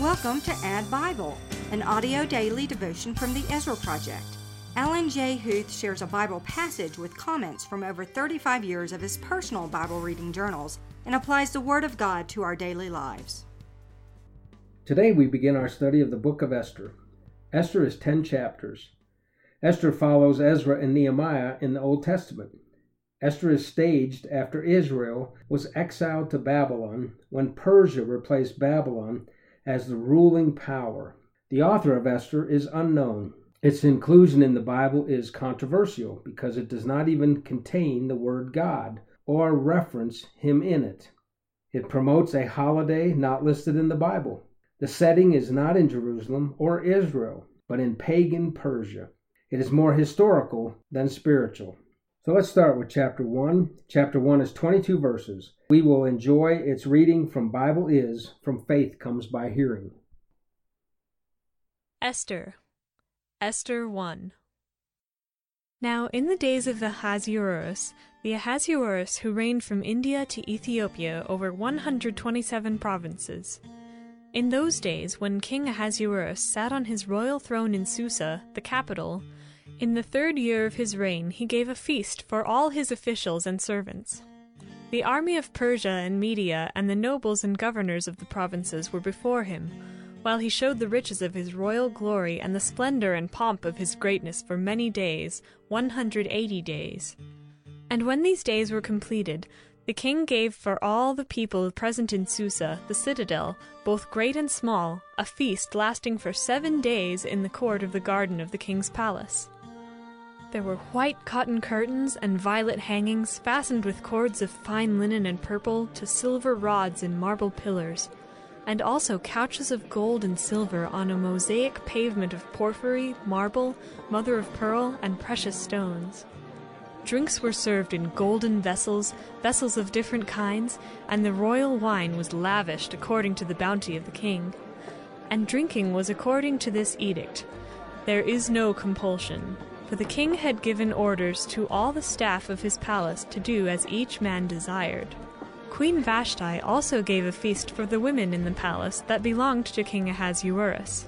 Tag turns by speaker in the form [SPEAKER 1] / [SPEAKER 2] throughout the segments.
[SPEAKER 1] Welcome to Add Bible, an audio daily devotion from the Ezra Project. Alan J. Huth shares a Bible passage with comments from over 35 years of his personal Bible reading journals and applies the Word of God to our daily lives.
[SPEAKER 2] Today we begin our study of the book of Esther. Esther is 10 chapters. Esther follows Ezra and Nehemiah in the Old Testament. Esther is staged after Israel was exiled to Babylon when Persia replaced Babylon as the ruling power. The author of Esther is unknown. Its inclusion in the Bible is controversial because it does not even contain the word God or reference Him in it. It promotes a holiday not listed in the Bible. The setting is not in Jerusalem or Israel, but in pagan Persia. It is more historical than spiritual. So let's start with chapter 1. Chapter 1 is 22 verses. We will enjoy its reading from Bible.is, from faith comes by hearing.
[SPEAKER 3] Esther. Esther 1. Now in the days of the Ahasuerus, the Ahasuerus who reigned from India to Ethiopia over 127 provinces. In those days, when King Ahasuerus sat on his royal throne in Susa, the capital, in the third year of his reign he gave a feast for all his officials and servants. The army of Persia and Media and the nobles and governors of the provinces were before him, while he showed the riches of his royal glory and the splendor and pomp of his greatness for many days, one hundred eighty days. And when these days were completed, the king gave for all the people present in Susa, the citadel, both great and small, a feast lasting for seven days in the court of the garden of the king's palace. There were white cotton curtains and violet hangings fastened with cords of fine linen and purple to silver rods and marble pillars, and also couches of gold and silver on a mosaic pavement of porphyry, marble, mother of pearl, and precious stones. Drinks were served in golden vessels, vessels of different kinds, and the royal wine was lavished according to the bounty of the king. And drinking was according to this edict There is no compulsion, for the king had given orders to all the staff of his palace to do as each man desired. Queen Vashti also gave a feast for the women in the palace that belonged to King Ahasuerus.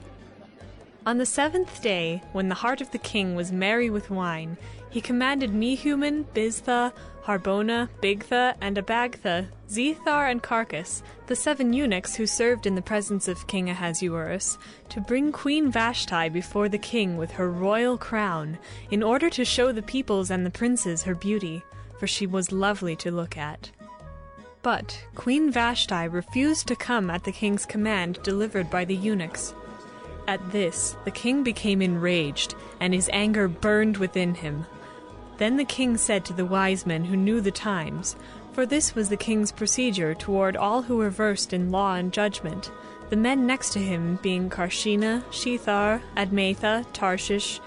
[SPEAKER 3] On the seventh day, when the heart of the king was merry with wine, he commanded Mehuman, Biztha, Harbona, Bigtha, and Abagtha, Zethar, and Carkas, the seven eunuchs who served in the presence of King Ahasuerus, to bring Queen Vashti before the king with her royal crown, in order to show the peoples and the princes her beauty, for she was lovely to look at. But Queen Vashti refused to come at the king's command delivered by the eunuchs. At this, the king became enraged, and his anger burned within him. Then the king said to the wise men who knew the times, for this was the king's procedure toward all who were versed in law and judgment, the men next to him being Carshena, Shethar, Admatha, Tarshish,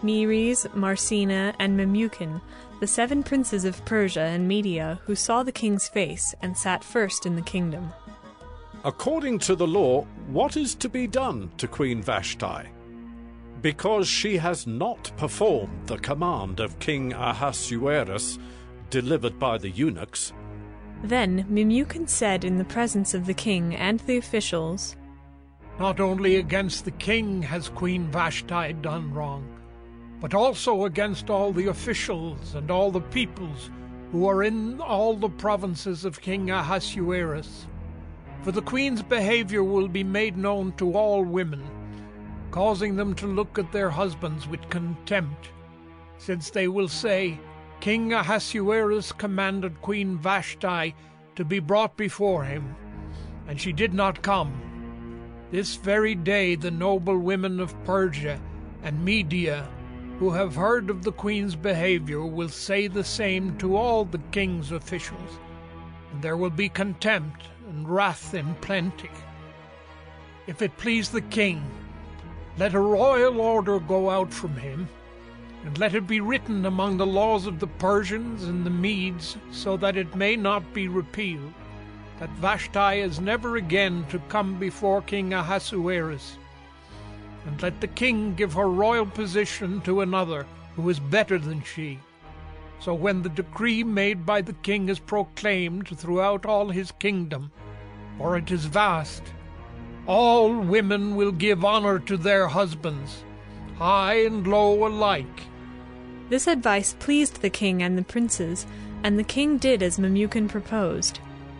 [SPEAKER 3] Meres, Marsena, and Memucan, the seven princes of Persia and Media who saw the king's face and sat first in the kingdom.
[SPEAKER 4] According to the law, what is to be done to Queen Vashti? Because she has not performed the command of King Ahasuerus, delivered by the eunuchs.
[SPEAKER 3] Then Memucan said in the presence of the king and the officials,
[SPEAKER 5] Not only against the king has Queen Vashti done wrong, but also against all the officials and all the peoples who are in all the provinces of King Ahasuerus. For the queen's behavior will be made known to all women, causing them to look at their husbands with contempt, since they will say, King Ahasuerus commanded Queen Vashti to be brought before him, and she did not come. This very day the noble women of Persia and Media, who have heard of the queen's behavior, will say the same to all the king's officials, and there will be contempt and wrath in plenty. If it please the king, let a royal order go out from him, and let it be written among the laws of the Persians and the Medes, so that it may not be repealed, that Vashti is never again to come before King Ahasuerus. And let the king give her royal position to another who is better than she. So when the decree made by the king is proclaimed throughout all his kingdom, for it is vast, All women will give honor to their husbands, high and low alike.
[SPEAKER 3] This advice pleased the king and the princes, and the king did as Memucan proposed.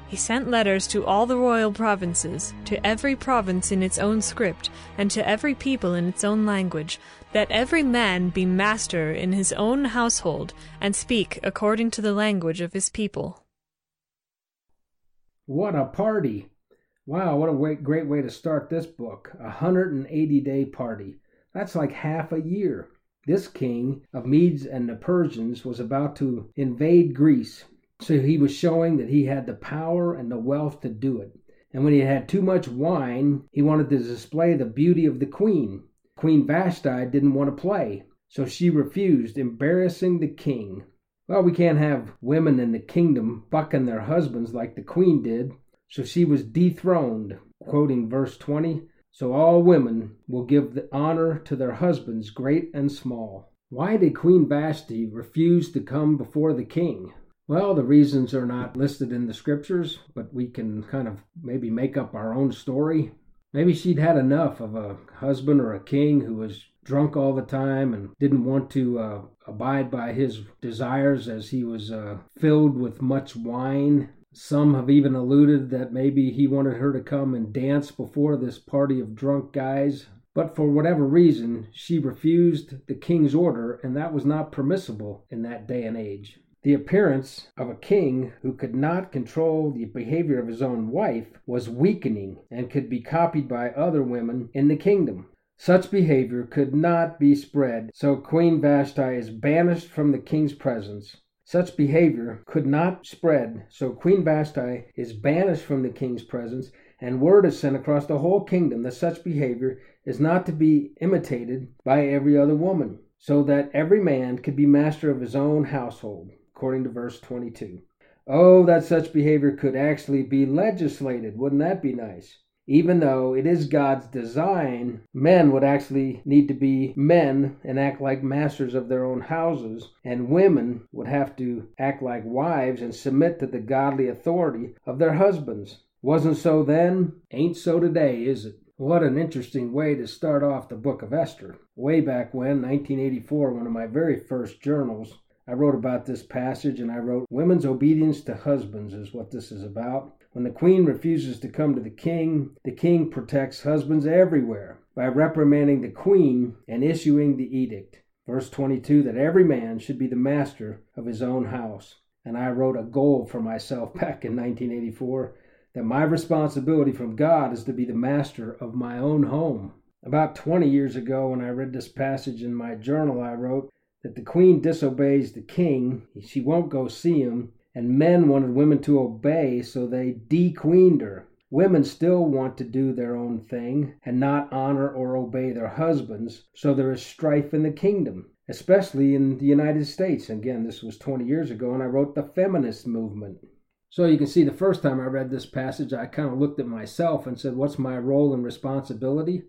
[SPEAKER 3] He sent letters to all the royal provinces, to every province in its own script, and to every people in its own language, that every man be master in his own household, and speak according to the language of his people.
[SPEAKER 2] What a party! Wow, what a great way to start this book. A 180 day party. That's like half a year. This king of Medes and the Persians was about to invade Greece so he was showing that he had the power and the wealth to do it. And when he had too much wine, he wanted to display the beauty of the queen. Queen Vashti didn't want to play, so she refused, embarrassing the king. Well, we can't have women in the kingdom bucking their husbands like the queen did, so she was dethroned. Quoting verse 20 So all women will give the honor to their husbands, great and small. Why did Queen Vashti refuse to come before the king? Well, the reasons are not listed in the scriptures, but we can kind of maybe make up our own story. Maybe she'd had enough of a husband or a king who was drunk all the time and didn't want to uh, abide by his desires as he was uh, filled with much wine. Some have even alluded that maybe he wanted her to come and dance before this party of drunk guys. But for whatever reason, she refused the king's order, and that was not permissible in that day and age. The appearance of a king who could not control the behavior of his own wife was weakening and could be copied by other women in the kingdom. Such behavior could not be spread, so Queen Vashti is banished from the king's presence. Such behavior could not spread, so Queen Vashti is banished from the king's presence, and word is sent across the whole kingdom that such behavior is not to be imitated by every other woman, so that every man could be master of his own household according to verse 22. Oh, that such behavior could actually be legislated. Wouldn't that be nice? Even though it is God's design, men would actually need to be men and act like masters of their own houses, and women would have to act like wives and submit to the godly authority of their husbands. Wasn't so then, ain't so today, is it? What an interesting way to start off the book of Esther. Way back when, 1984, one of my very first journals, I wrote about this passage and I wrote, Women's obedience to husbands is what this is about. When the queen refuses to come to the king, the king protects husbands everywhere by reprimanding the queen and issuing the edict. Verse 22 that every man should be the master of his own house. And I wrote a goal for myself back in 1984 that my responsibility from God is to be the master of my own home. About 20 years ago, when I read this passage in my journal, I wrote, that the queen disobeys the king, she won't go see him, and men wanted women to obey, so they de-queened her. Women still want to do their own thing and not honor or obey their husbands, so there is strife in the kingdom, especially in the United States. Again, this was 20 years ago, and I wrote the feminist movement. So you can see the first time I read this passage, I kind of looked at myself and said, What's my role and responsibility?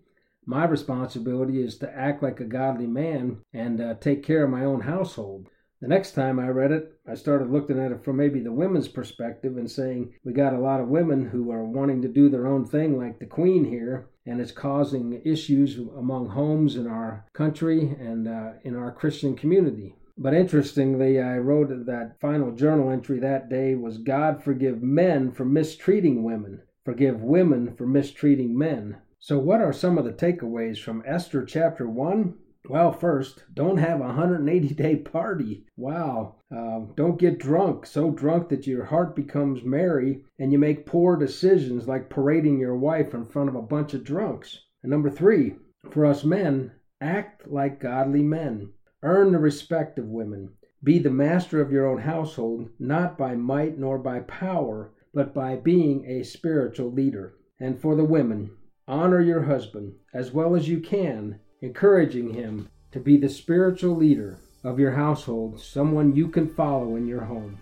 [SPEAKER 2] My responsibility is to act like a godly man and uh, take care of my own household. The next time I read it, I started looking at it from maybe the women's perspective and saying we got a lot of women who are wanting to do their own thing, like the Queen here, and it's causing issues among homes in our country and uh, in our Christian community. But interestingly, I wrote that final journal entry that day was God forgive men for mistreating women, forgive women for mistreating men. So, what are some of the takeaways from Esther chapter 1? Well, first, don't have a 180 day party. Wow. Uh, don't get drunk, so drunk that your heart becomes merry and you make poor decisions like parading your wife in front of a bunch of drunks. And number three, for us men, act like godly men. Earn the respect of women. Be the master of your own household, not by might nor by power, but by being a spiritual leader. And for the women, Honor your husband as well as you can, encouraging him to be the spiritual leader of your household, someone you can follow in your home.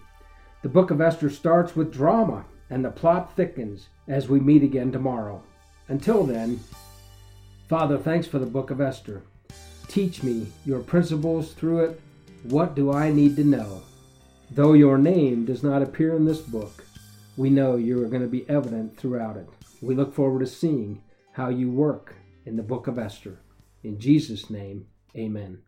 [SPEAKER 2] The book of Esther starts with drama, and the plot thickens as we meet again tomorrow. Until then, Father, thanks for the book of Esther. Teach me your principles through it. What do I need to know? Though your name does not appear in this book, we know you are going to be evident throughout it. We look forward to seeing how you work in the book of Esther. In Jesus' name, amen.